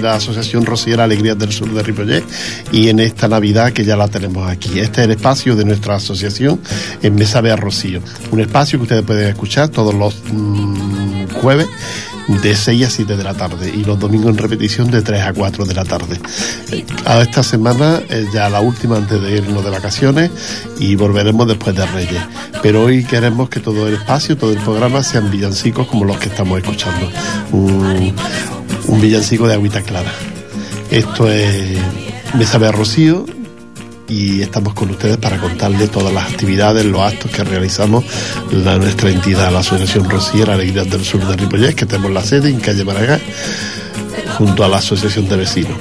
la Asociación Rociera Alegrías del Sur de Ripollet y en esta Navidad que ya la tenemos aquí. Este es el espacio de nuestra asociación en Mesa a Rocío. Un espacio que ustedes pueden escuchar todos los mm, jueves de 6 a 7 de la tarde y los domingos en repetición de 3 a 4 de la tarde. A esta semana es ya la última antes de irnos de vacaciones y volveremos después de Reyes. Pero hoy queremos que todo el espacio, todo el programa sean villancicos como los que estamos escuchando. Un, un villancico de agüita clara. Esto es Me sabe a Rocío y estamos con ustedes para contarles todas las actividades, los actos que realizamos la, nuestra entidad, la Asociación Rociera Alegría del Sur de Ripollet, que tenemos la sede en calle Maragall, junto a la Asociación de Vecinos.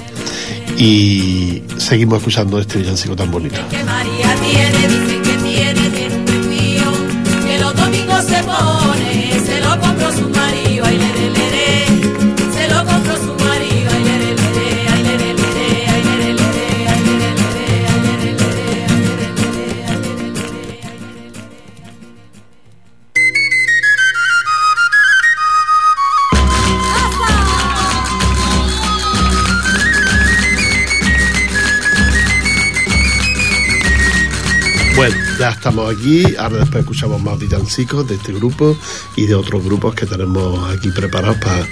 Y seguimos escuchando este villancico tan bonito. Que María tiene, aquí, ahora después escuchamos más villancicos de este grupo y de otros grupos que tenemos aquí preparados pa-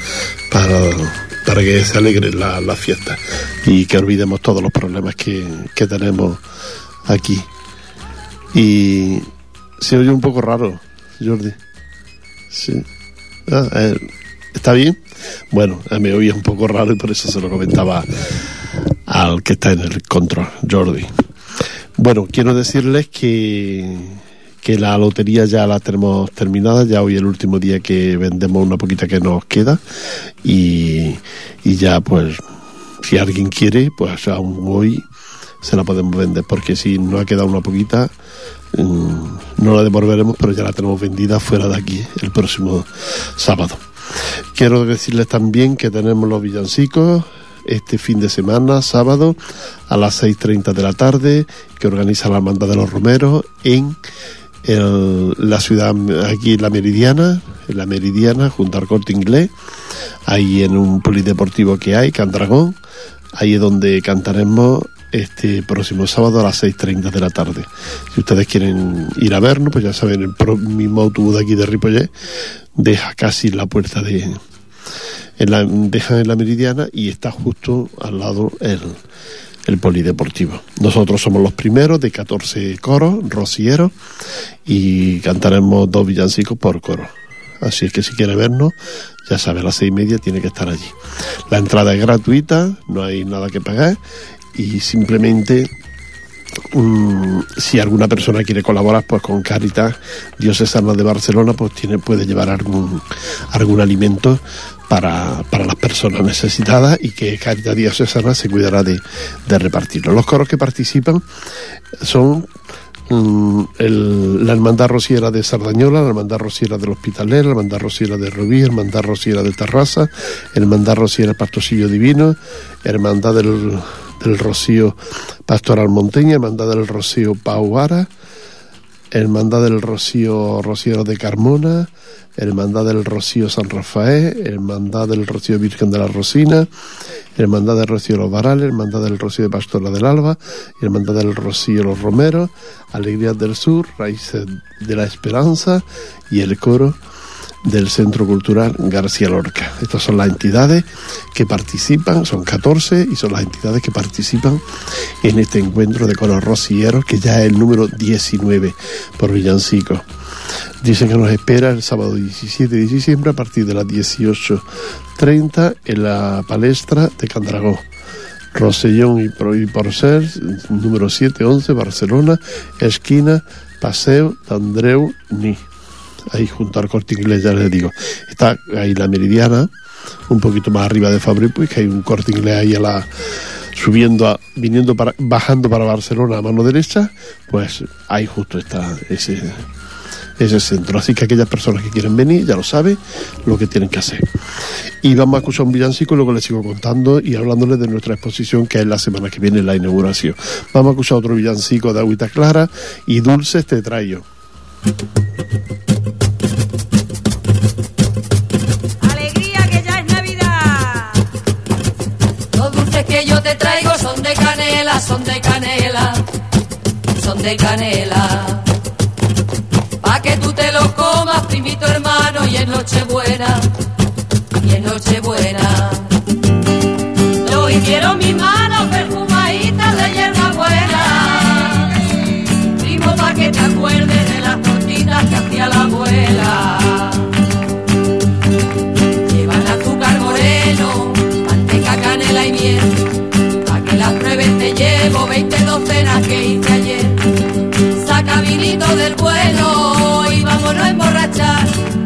para, para que se alegren la, la fiesta y que olvidemos todos los problemas que, que tenemos aquí. Y se oye un poco raro, Jordi. Sí. Ah, eh, ¿Está bien? Bueno, eh, me oía un poco raro y por eso se lo comentaba al que está en el control, Jordi. Bueno, quiero decirles que, que la lotería ya la tenemos terminada, ya hoy el último día que vendemos una poquita que nos queda y, y ya pues si alguien quiere, pues aún hoy se la podemos vender, porque si no ha quedado una poquita, mm, no la devolveremos, pero ya la tenemos vendida fuera de aquí el próximo sábado. Quiero decirles también que tenemos los villancicos este fin de semana, sábado, a las 6.30 de la tarde, que organiza la Hermandad de los Romeros en la ciudad, aquí en la Meridiana, en la Meridiana, junto al Corte Inglés, ahí en un polideportivo que hay, Candragón, ahí es donde cantaremos este próximo sábado a las 6.30 de la tarde. Si ustedes quieren ir a vernos, pues ya saben, el mismo autobús de aquí de Ripollet deja casi la puerta de, en la, dejan en la meridiana y está justo al lado el, el polideportivo. Nosotros somos los primeros de 14 coros, rocieros, y cantaremos dos villancicos por coro. Así es que si quiere vernos, ya sabe, a las seis y media tiene que estar allí. La entrada es gratuita, no hay nada que pagar y simplemente mm, si alguna persona quiere colaborar pues con Caritas Diocesana de Barcelona pues tiene puede llevar algún algún alimento para, para las personas necesitadas y que Caritas Diocesana se cuidará de, de repartirlo. Los coros que participan son mm, el- la Hermandad Rociera de Sardañola, la Hermandad Rociera del Hospitaler, la Hermandad Rociera de Rubí, la Hermandad Rociera de Terraza, Hermandad Rociera Pastosillo Divino, Hermandad del, del Rocío Pastoral Monteña, Hermandad del Rocío Pauara, Hermandad del Rocío Rociero de Carmona, Hermandad del Rocío San Rafael, Hermandad del Rocío Virgen de la Rosina, Hermandad del Rocío Los Varales, Hermandad del Rocío de Pastora del Alba, Hermandad del Rocío Los Romeros, Alegrías del Sur, Raíces de la Esperanza y el coro del Centro Cultural García Lorca. Estas son las entidades que participan, son 14 y son las entidades que participan en este encuentro de coros rocieros que ya es el número 19 por Villancico. Dicen que nos espera el sábado 17 de diciembre a partir de las 18.30 en la palestra de Candragó. Rosellón y, Pro- y Porcel, número 711, Barcelona, esquina Paseo de Andreu Ni. Ahí junto al corte inglés, ya les digo. Está ahí la meridiana, un poquito más arriba de Fabri, pues que hay un corte inglés ahí a la subiendo, a- viniendo para, bajando para Barcelona a mano derecha, pues ahí justo está ese, ese centro. Así que aquellas personas que quieren venir ya lo saben lo que tienen que hacer. Y vamos a escuchar un villancico luego les sigo contando y hablándoles de nuestra exposición que es la semana que viene la inauguración. Vamos a escuchar otro villancico de Agüita Clara y Dulces te traigo. Canela. Pa' que tú te los comas, primito hermano, y en Nochebuena, y en Nochebuena. Yo hicieron mis manos perfumaditas de hierba buena. Primo, pa' que te acuerdes de las tortitas que hacía la abuela. Del bueno y vámonos a emborrachar.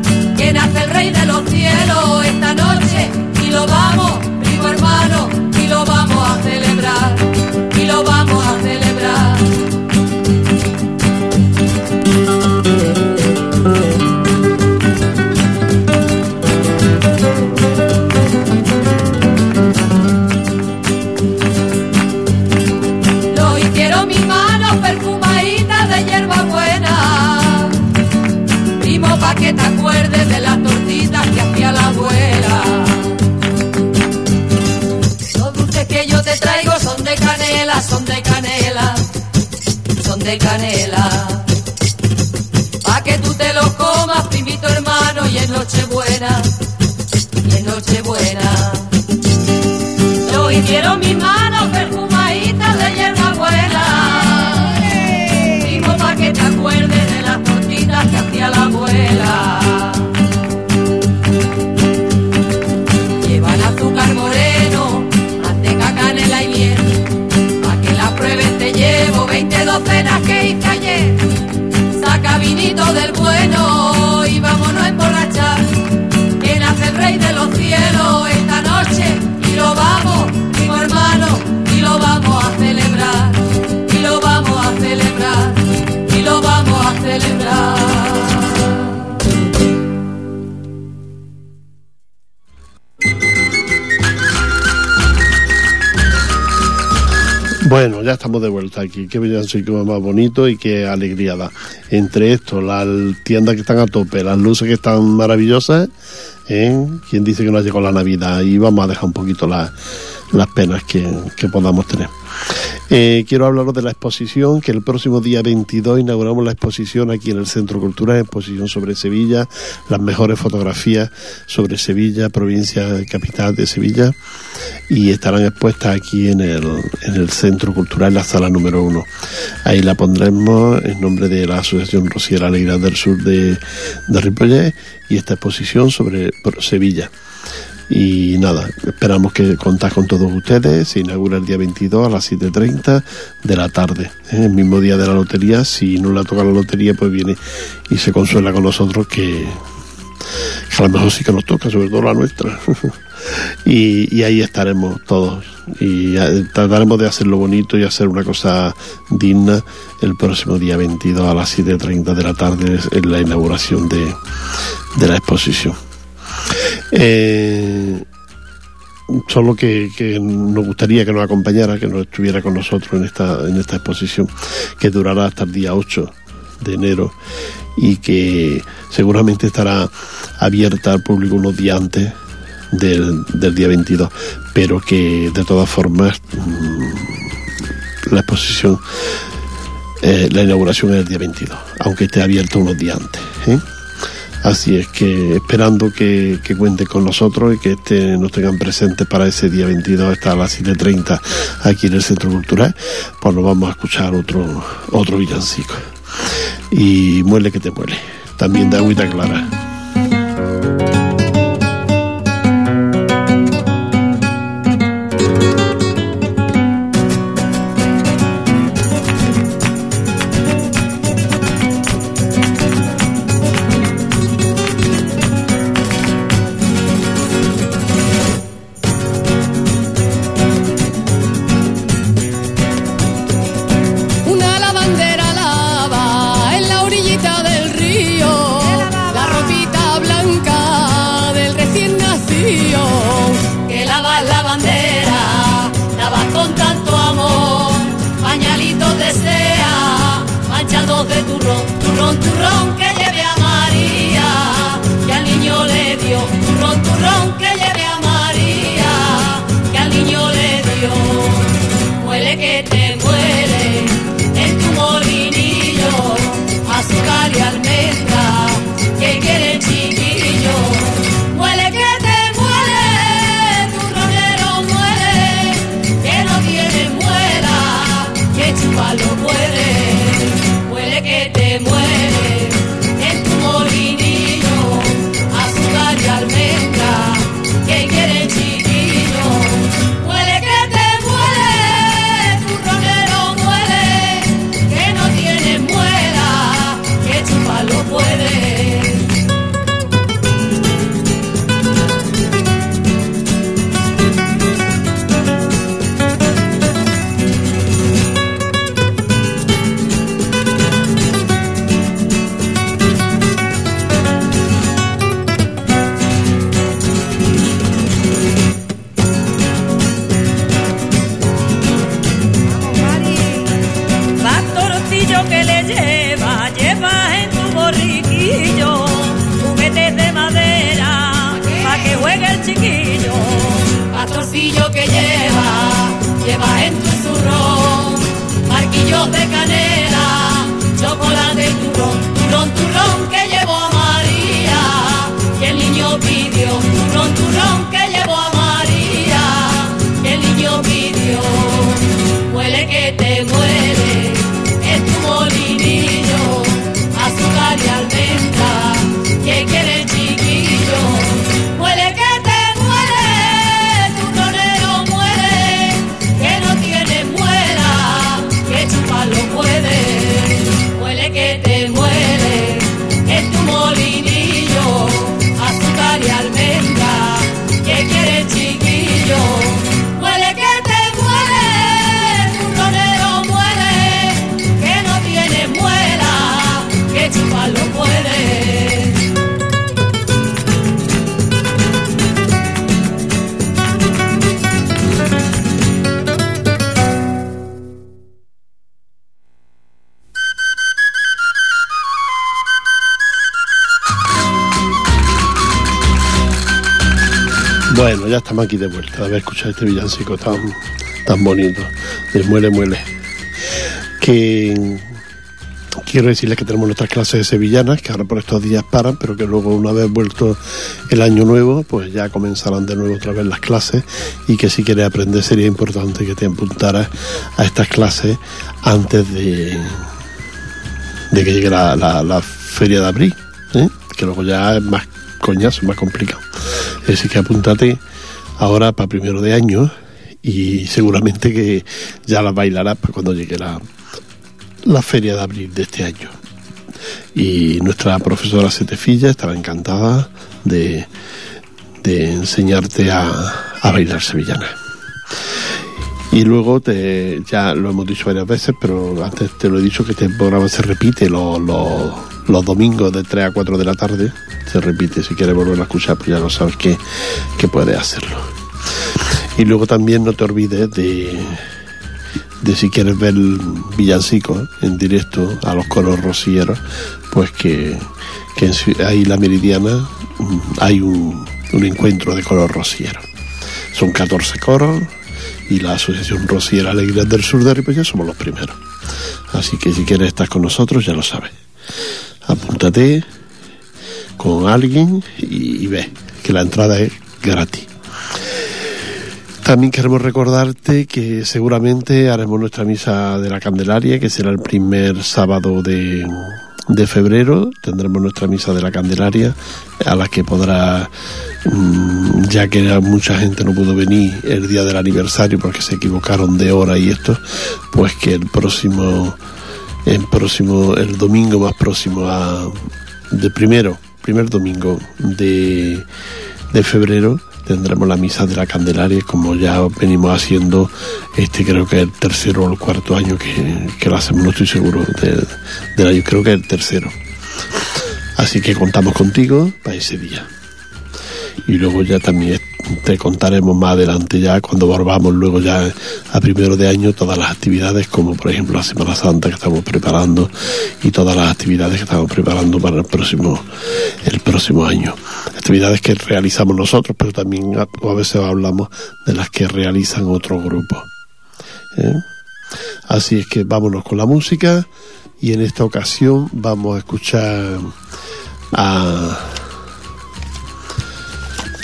De canela. Pa' que tú te los comas, primito hermano, y en Nochebuena, y en Nochebuena. Lo hicieron mis manos perfumaditas de hierba buena. Primo, pa' que te acuerdes de las tortitas que hacía la abuela. Del bueno Bueno, ya estamos de vuelta aquí. Qué villancico más bonito y qué alegría da. Entre esto, las tiendas que están a tope, las luces que están maravillosas, ¿eh? ¿quién dice que no ha llegado la Navidad? Y vamos a dejar un poquito la- las penas que, que podamos tener. Eh, quiero hablaros de la exposición, que el próximo día 22 inauguramos la exposición aquí en el Centro Cultural, exposición sobre Sevilla, las mejores fotografías sobre Sevilla, provincia capital de Sevilla, y estarán expuestas aquí en el, en el Centro Cultural, en la sala número uno. Ahí la pondremos en nombre de la Asociación Rociera Alegría del Sur de, de Ripollet y esta exposición sobre Sevilla. Y nada, esperamos que contar con todos ustedes. Se inaugura el día 22 a las 7.30 de la tarde. ¿eh? El mismo día de la lotería. Si no le toca la lotería, pues viene y se consuela con nosotros que, que a lo mejor sí que nos toca, sobre todo la nuestra. y, y ahí estaremos todos. Y eh, trataremos de hacerlo bonito y hacer una cosa digna el próximo día 22 a las 7.30 de la tarde en la inauguración de, de la exposición. Eh, solo que, nos gustaría que nos acompañara, que nos estuviera con nosotros en esta, en esta exposición, que durará hasta el día 8 de enero y que seguramente estará abierta al público unos días antes del, del día 22, pero que de todas formas mm, la exposición, eh, la inauguración es el día 22, aunque esté abierta unos días antes. ¿eh? Así es que esperando que, que cuenten con nosotros y que este, nos tengan presentes para ese día 22 hasta las 7.30 aquí en el Centro Cultural, pues nos vamos a escuchar otro, otro villancico. Y muele que te muele, también de agüita clara. Aquí de vuelta de haber escuchado este villancico tan, tan bonito, de Muele Muele. Que quiero decirles que tenemos nuestras clases de sevillanas, que ahora por estos días paran, pero que luego una vez vuelto el año nuevo, pues ya comenzarán de nuevo otra vez las clases y que si quieres aprender sería importante que te apuntaras a estas clases antes de, de que llegue la feria de abril, ¿eh? que luego ya es más coñazo, más complicado. Así que apúntate ahora para primero de año y seguramente que ya las bailarás para cuando llegue la, la feria de abril de este año. Y nuestra profesora Setefilla estará encantada de, de enseñarte a, a bailar sevillana. Y luego te, ya lo hemos dicho varias veces, pero antes te lo he dicho que este programa se repite los, los, los domingos de 3 a 4 de la tarde. Se repite, si quieres volver a escuchar, pues ya lo sabes que, que puedes hacerlo. Y luego también no te olvides de, de si quieres ver el villancico en directo a los coros rosilleros, pues que, que ahí la Meridiana mm, hay un, un encuentro de coros rosilleros. Son 14 coros y la Asociación Rociera Alegría del Sur de Ripollet somos los primeros. Así que si quieres estar con nosotros, ya lo sabes. Apúntate con alguien y, y ve que la entrada es gratis. También queremos recordarte que seguramente haremos nuestra misa de la Candelaria, que será el primer sábado de, de febrero. Tendremos nuestra misa de la Candelaria, a la que podrá, mm, ya que mucha gente no pudo venir el día del aniversario porque se equivocaron de hora y esto, pues que el próximo, el próximo, el domingo más próximo a, de primero, primer domingo de, de febrero, tendremos la misa de la Candelaria, como ya venimos haciendo, este creo que es el tercero o el cuarto año que, que lo hacemos, no estoy seguro de- del año, creo que es el tercero. Así que contamos contigo para ese día. Y luego ya también te contaremos más adelante ya, cuando volvamos luego ya a primero de año, todas las actividades, como por ejemplo la Semana Santa que estamos preparando y todas las actividades que estamos preparando para el próximo, el próximo año. Actividades que realizamos nosotros, pero también a, veces hablamos de las que realizan otros grupos. ¿eh? Así es que vámonos con la música y en esta ocasión vamos a escuchar a,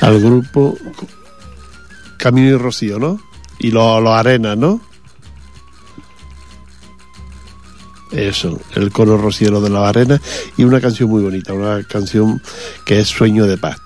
al grupo Camino y Rocío, ¿no? Y los lo Arenas, ¿no? Eso, el coro rociero de la arena y una canción muy bonita, una canción que es Sueño de Paz.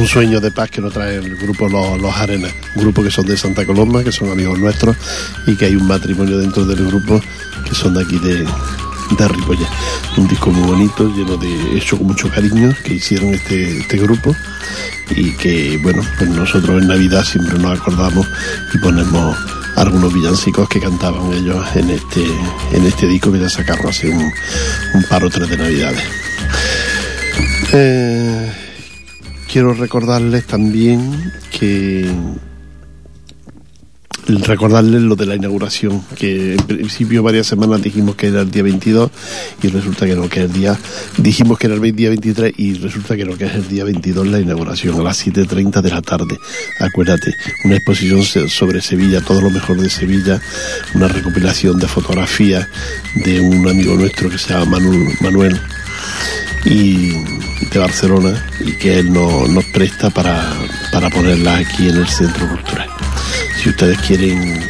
Un sueño de paz que nos trae el grupo Los, Arenas, un grupo que son de Santa Coloma, que son amigos nuestros y que hay un matrimonio dentro del grupo que son de aquí de, de Un disco muy bonito, lleno de hecho con mucho cariño, que hicieron este, este grupo y que, bueno, pues nosotros en Navidad siempre nos acordamos y ponemos algunos villancicos que cantaban ellos en este, en este disco que ya sacaron hace un, par o tres de Navidades. Eh, quiero recordarles también que recordarles lo de la inauguración, que en principio varias semanas dijimos que era el día 22 y resulta que no, que el día, dijimos que era el día 23 y resulta que no, que es el día 22 la inauguración a las 7.30 de la tarde. Acuérdate, una exposición sobre Sevilla, todo lo mejor de Sevilla, una recopilación de fotografías de un amigo nuestro que se llama Manuel y de Barcelona y que él nos presta para, para ponerla aquí en el centro cultural. Si ustedes quieren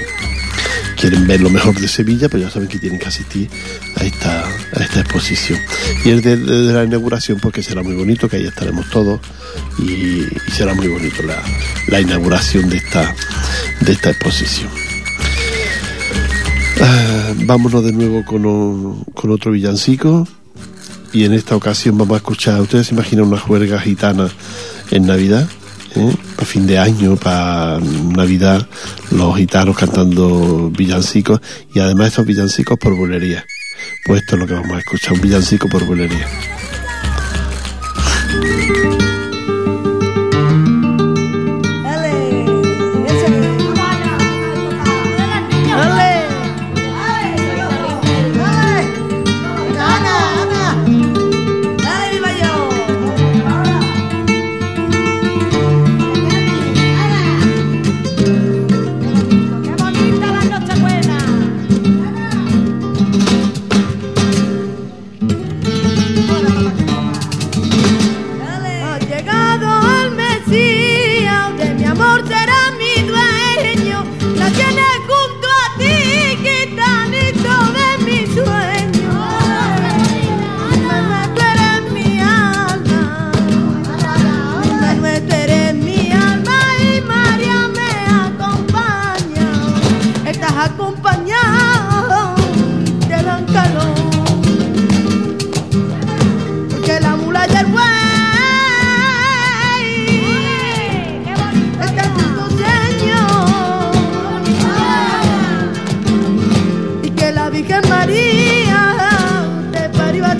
quieren ver lo mejor de Sevilla, pues ya saben que tienen que asistir a esta, a esta exposición. Y el de, la inauguración, porque será muy bonito, que ahí estaremos todos y, será muy bonito la, la, inauguración de esta, de esta exposición. Ah, vámonos de nuevo con, con otro villancico y en esta ocasión vamos a escuchar, ¿ustedes se imaginan una juerga gitana en Navidad? ¿Eh? Para fin de año, para Navidad, los gitanos cantando villancicos y además estos villancicos por bulería. Pues esto es lo que vamos a escuchar, un villancico por bulería.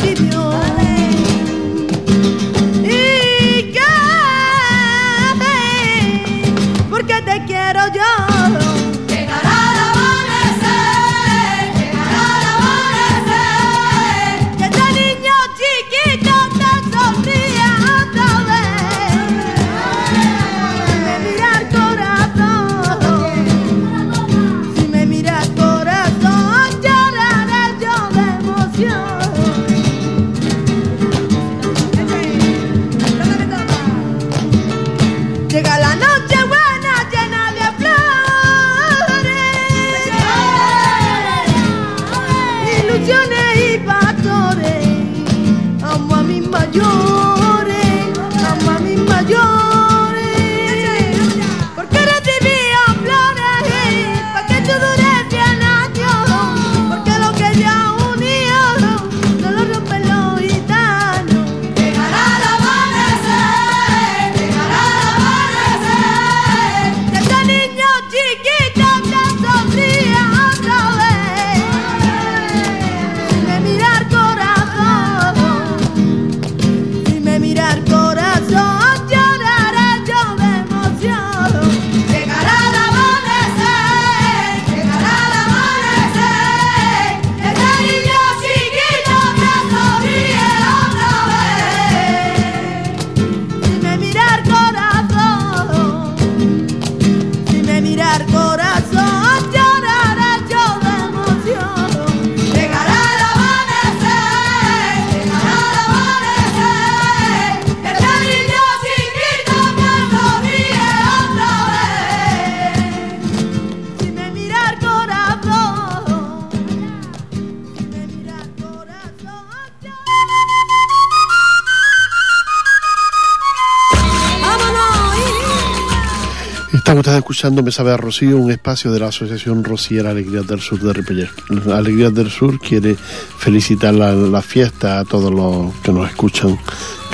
vivió. Escuchando Me Sabe a Rocío, un espacio de la Asociación Rociera Alegrías del Sur de Ripollet. Alegrías del Sur quiere felicitar la, la, fiesta a todos los que nos escuchan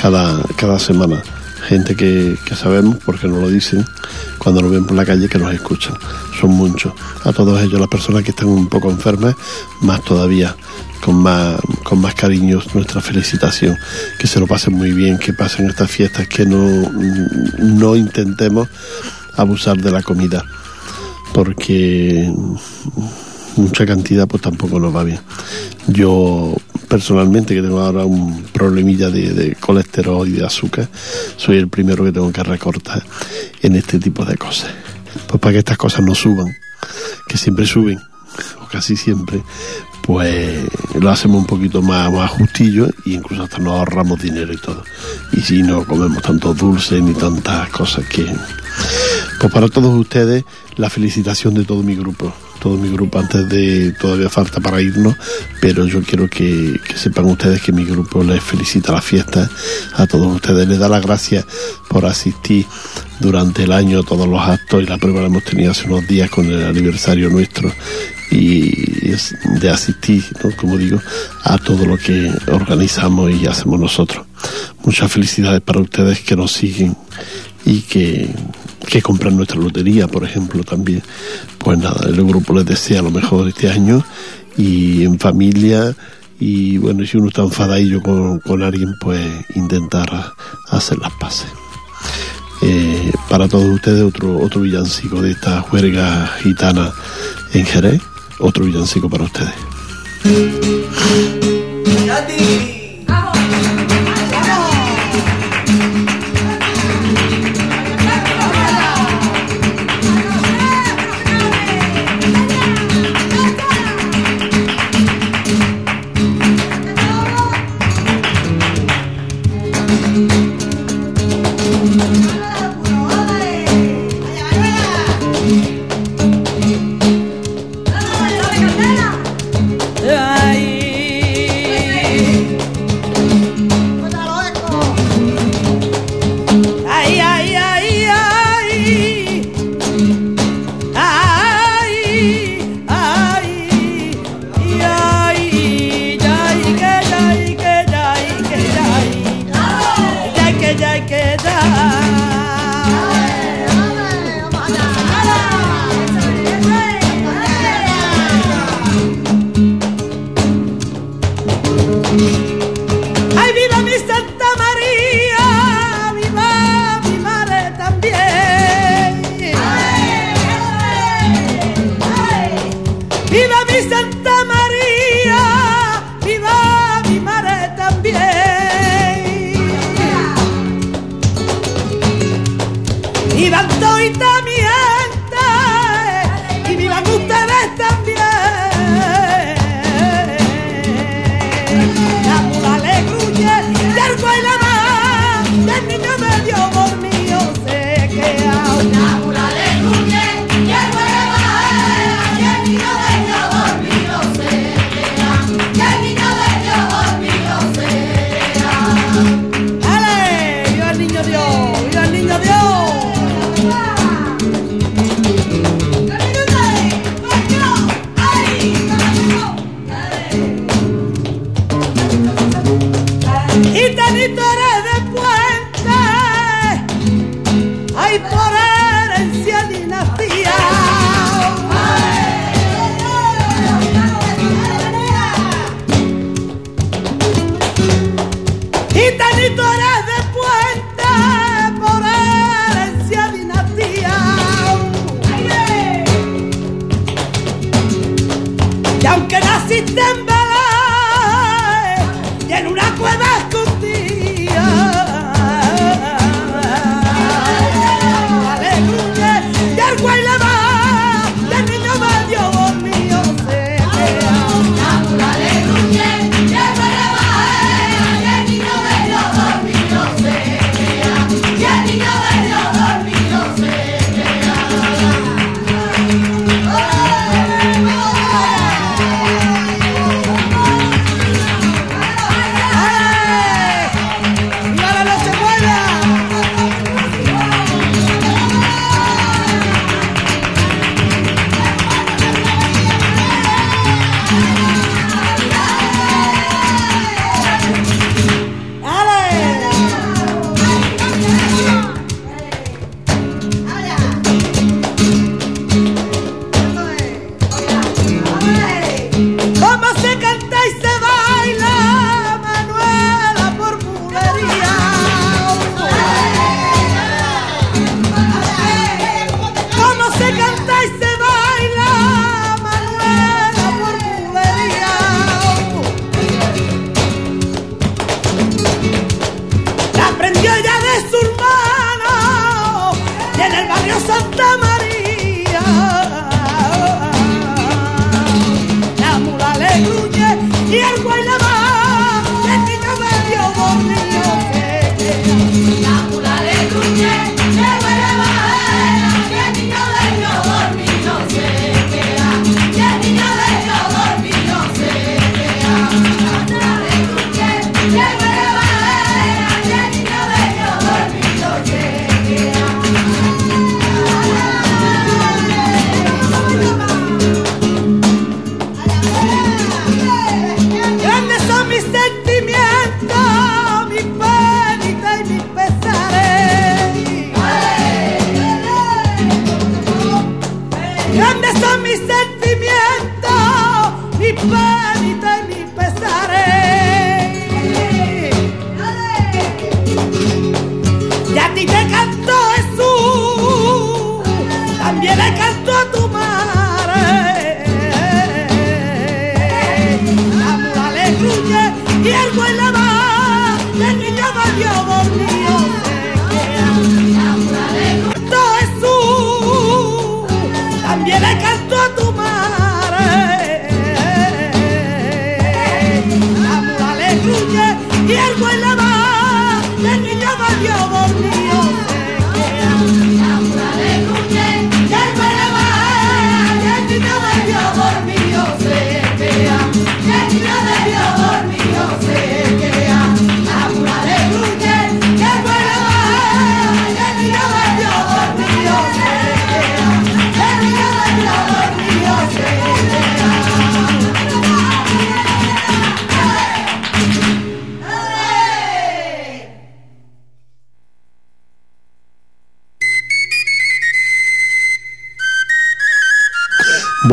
cada, cada semana. Gente que, que sabemos, porque nos lo dicen, cuando nos ven por la calle, que nos escuchan. Son muchos. A todos ellos, las personas que están un poco enfermas, más todavía con más, con más cariño nuestra felicitación, que se lo pasen muy bien, que pasen estas fiestas, que no, no intentemos abusar de la comida, porque mucha cantidad pues tampoco nos va bien. Yo personalmente que tengo ahora un problemilla de, colesterol y de azúcar, soy el primero que tengo que recortar en este tipo de cosas. Pues para que estas cosas no suban, que siempre suben, o casi siempre, pues lo hacemos un poquito más, más justillo e incluso hasta nos ahorramos dinero y todo. Y si no comemos tantos dulces ni tantas cosas que... Pues para todos ustedes la felicitación de todo mi grupo, todo mi grupo antes de todavía falta para irnos, pero yo quiero que, sepan ustedes que mi grupo les felicita la fiesta a todos ustedes, les da las gracias por asistir durante el año a todos los actos y la prueba la hemos tenido hace unos días con el aniversario nuestro y de asistir, ¿no? como digo, a todo lo que organizamos y hacemos nosotros. Muchas felicidades para ustedes que nos siguen y que, que compran nuestra lotería, por ejemplo, también. Pues nada, el grupo les desea lo mejor este año y en familia y bueno, si uno está enfadadillo con, con alguien, pues intentar hacer las paces. Eh, para todos ustedes otro, otro villancico de esta juerga gitana en Jerez otro villancico para ustedes.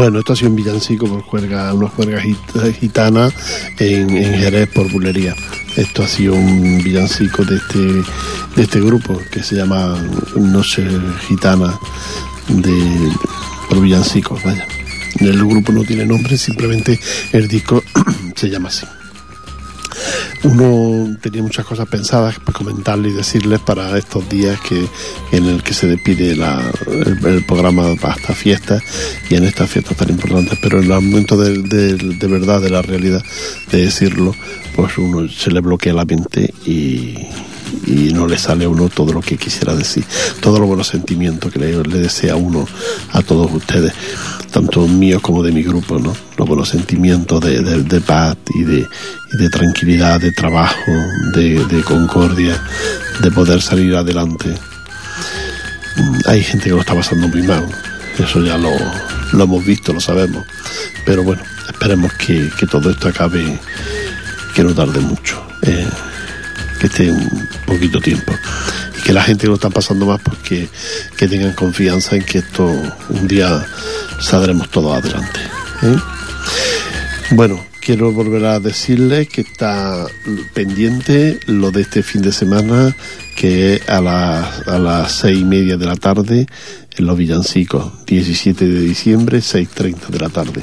Bueno, esto ha sido un villancico por juerga, una juerga gitana en, Jerez por bulería. Esto ha sido un villancico de este, de este grupo que se llama Noche Gitana de, por villancicos, vaya. El grupo no tiene nombre, simplemente el disco se llama así uno tenía muchas cosas pensadas para comentarle y decirles para estos días que en el que se despide el, programa para esta fiesta y en estas fiestas tan importantes, pero en el momento de, de, verdad, de la realidad, de decirlo, pues uno se le bloquea la mente y, y no le sale a uno todo lo que quisiera decir, todos los buenos sentimientos que le, desea uno a todos ustedes tanto míos como de mi grupo, ¿no? Los buenos sentimientos de, paz y de, de, tranquilidad, de trabajo, de, concordia, de poder salir adelante. Mm, hay gente que lo está pasando muy mal, eso ya lo, lo hemos visto, lo sabemos, pero bueno, esperemos que, que todo esto acabe, que no tarde mucho, eh, que esté un poquito tiempo que la gente lo está pasando más porque que tengan confianza en que esto un día saldremos todos adelante. ¿eh? Bueno, quiero volver a decirles que está pendiente lo de este fin de semana, que es a las, a las seis y media de la tarde en los villancicos, 17 de diciembre, 6.30 de la tarde.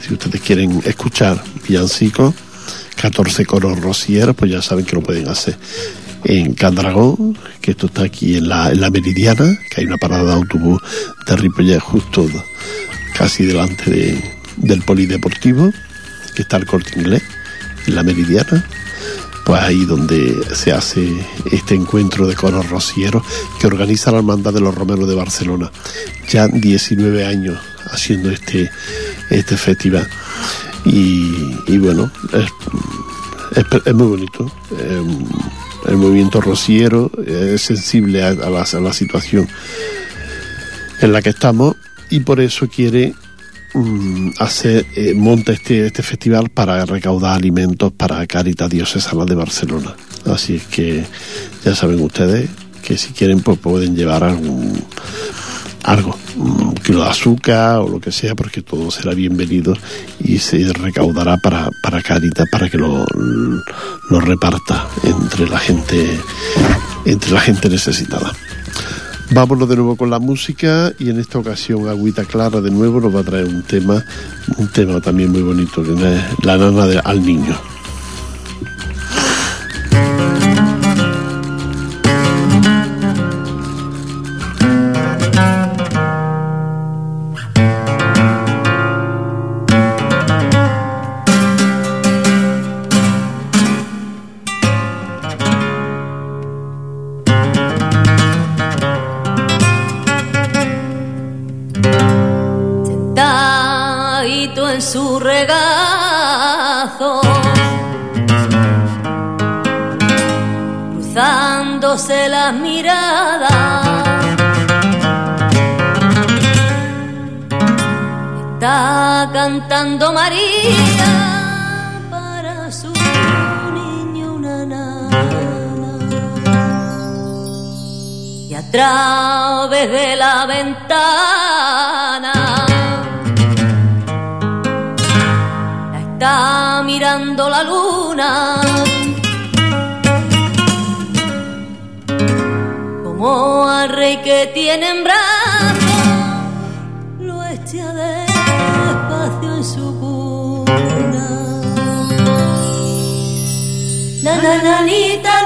Si ustedes quieren escuchar villancicos, 14 coros rocieros, pues ya saben que lo pueden hacer en Candragón, que esto está aquí en la, Meridiana, que hay una parada de autobús de Ripollet justo casi delante de, del polideportivo, que está el corte inglés, en la Meridiana. Pues ahí donde se hace este encuentro de coros rocieros que organiza la Hermandad de los Romeros de Barcelona. Ya 19 años haciendo este, este festival. Y, bueno, es, muy bonito. Em, el movimiento rociero es sensible a, la, la, situación en la que estamos y por eso quiere mm, hacer, eh, monta este, este festival para recaudar alimentos para Caritas Diocesana de Barcelona. Así es que ya saben ustedes que si quieren pues pueden llevar algún algo, un kilo de azúcar o lo que sea, porque todo será bienvenido y se recaudará para, para Caritas para que lo, lo reparta entre la gente, entre la gente necesitada. Vámonos de nuevo con la música y en esta ocasión Agüita Clara de nuevo nos va a traer un tema, un tema también muy bonito, que es la nana de, al niño. Cantando María para su niño una nana. Y a través de la ventana está mirando la luna. Como al rey que tiene en brazos lo esté en 那那那里。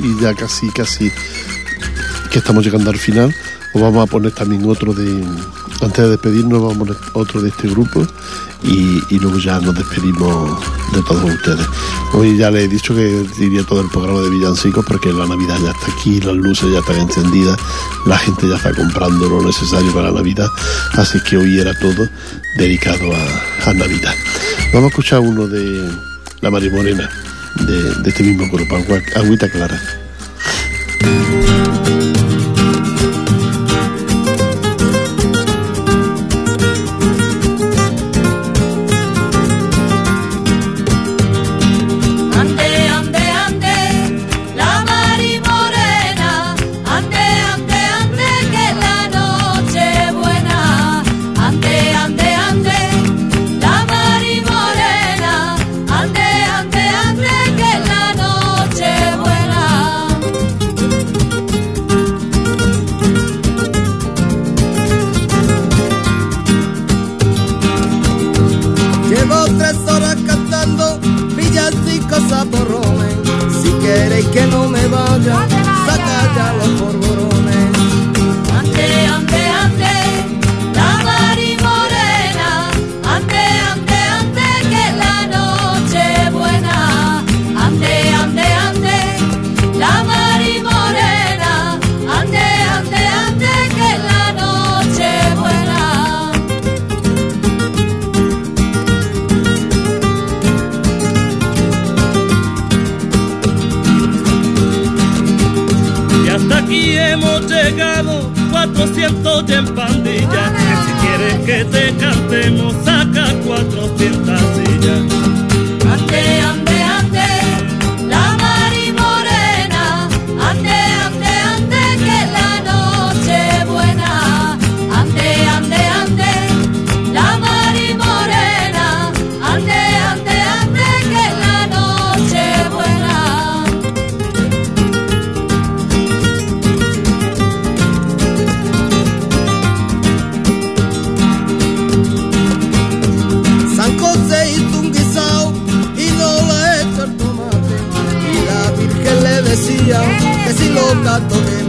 Y ya casi, casi que estamos llegando al final, os vamos a poner también otro de, antes de despedirnos, vamos a poner otro de este grupo y, y luego ya nos despedimos de todos ustedes. Hoy ya les he dicho que diría todo el programa de villancicos porque la Navidad ya está aquí, las luces ya están encendidas, la gente ya está comprando lo necesario para la Navidad, así que hoy era todo dedicado a, a Navidad. Vamos a escuchar uno de La Mari Morena, de, este mismo grupo, Agüita Clara. Llegado, 400 ya en pandilla. Que si quieres que te cantemos, saca 400 sillas. Que si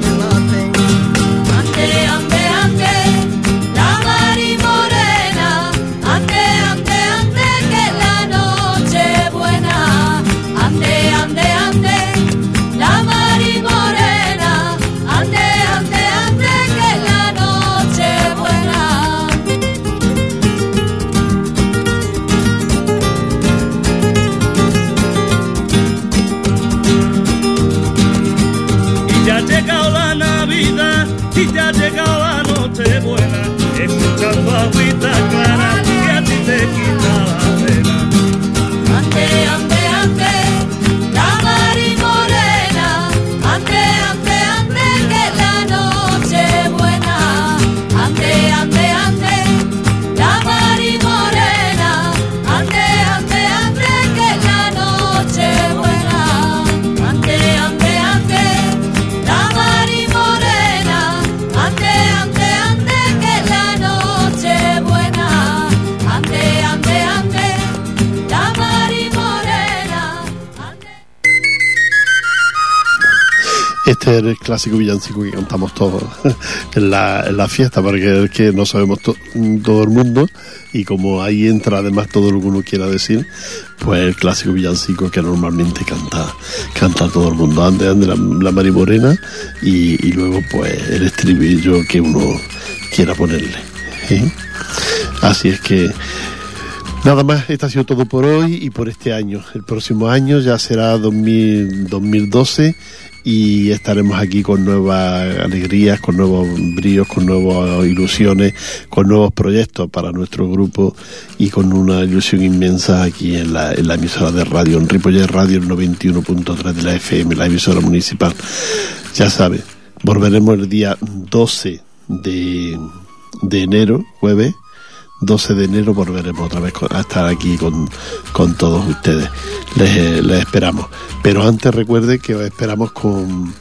El clásico villancico que cantamos todos en la, fiesta, porque es que no sabemos to- todo el mundo y como ahí entra además todo lo que uno quiera decir, pues el clásico villancico que normalmente canta canta todo el mundo. Antes ande la, la Mari Morena y, y luego pues el estribillo que uno quiera ponerle. ¿eh? Así es que Nada más, esto ha sido todo por hoy y por este año. El próximo año ya será 2000 2012 y estaremos aquí con nuevas alegrías, con nuevos bríos, con nuevas ilusiones, con nuevos proyectos para nuestro grupo y con una ilusión inmensa aquí en la, emisora de radio, en Ripollet Radio, el 91.3 de la FM, la emisora municipal. Ya sabe, volveremos el día 12 de, de enero, jueves, 12 de enero volveremos otra vez a estar aquí con, con todos ustedes. Les, les, esperamos. Pero antes recuerde que os esperamos con,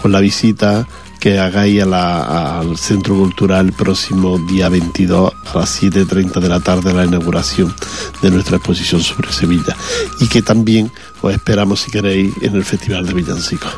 con la visita que hagáis a la, al Centro Cultural el próximo día 22 a las 7.30 de la tarde la inauguración de nuestra exposición sobre Sevilla y que también os esperamos si queréis en el Festival de Villancicos.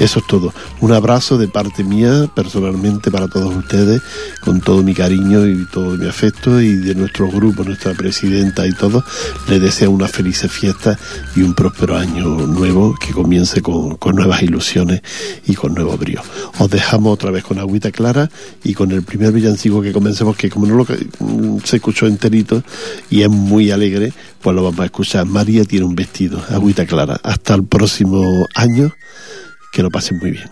Eso es todo. Un abrazo de parte mía, personalmente, para todos ustedes, con todo mi cariño y todo mi afecto, y de nuestro grupo, nuestra presidenta y todos, les deseo una feliz fiesta y un próspero año nuevo que comience con, con nuevas ilusiones y con nuevo brío. Os dejamos otra vez con agüita clara y con el primer villancico que comencemos, que como no lo se escuchó enterito y es muy alegre, pues lo vamos a escuchar. María tiene un vestido, agüita clara. Hasta el próximo año, que lo pasen muy bien.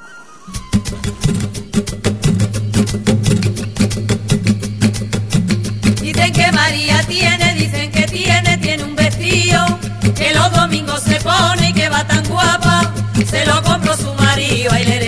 Dicen que María tiene, dicen que tiene, tiene un vestido que los domingos se pone y que va tan guapa. Se lo compró su marido, ay, lere,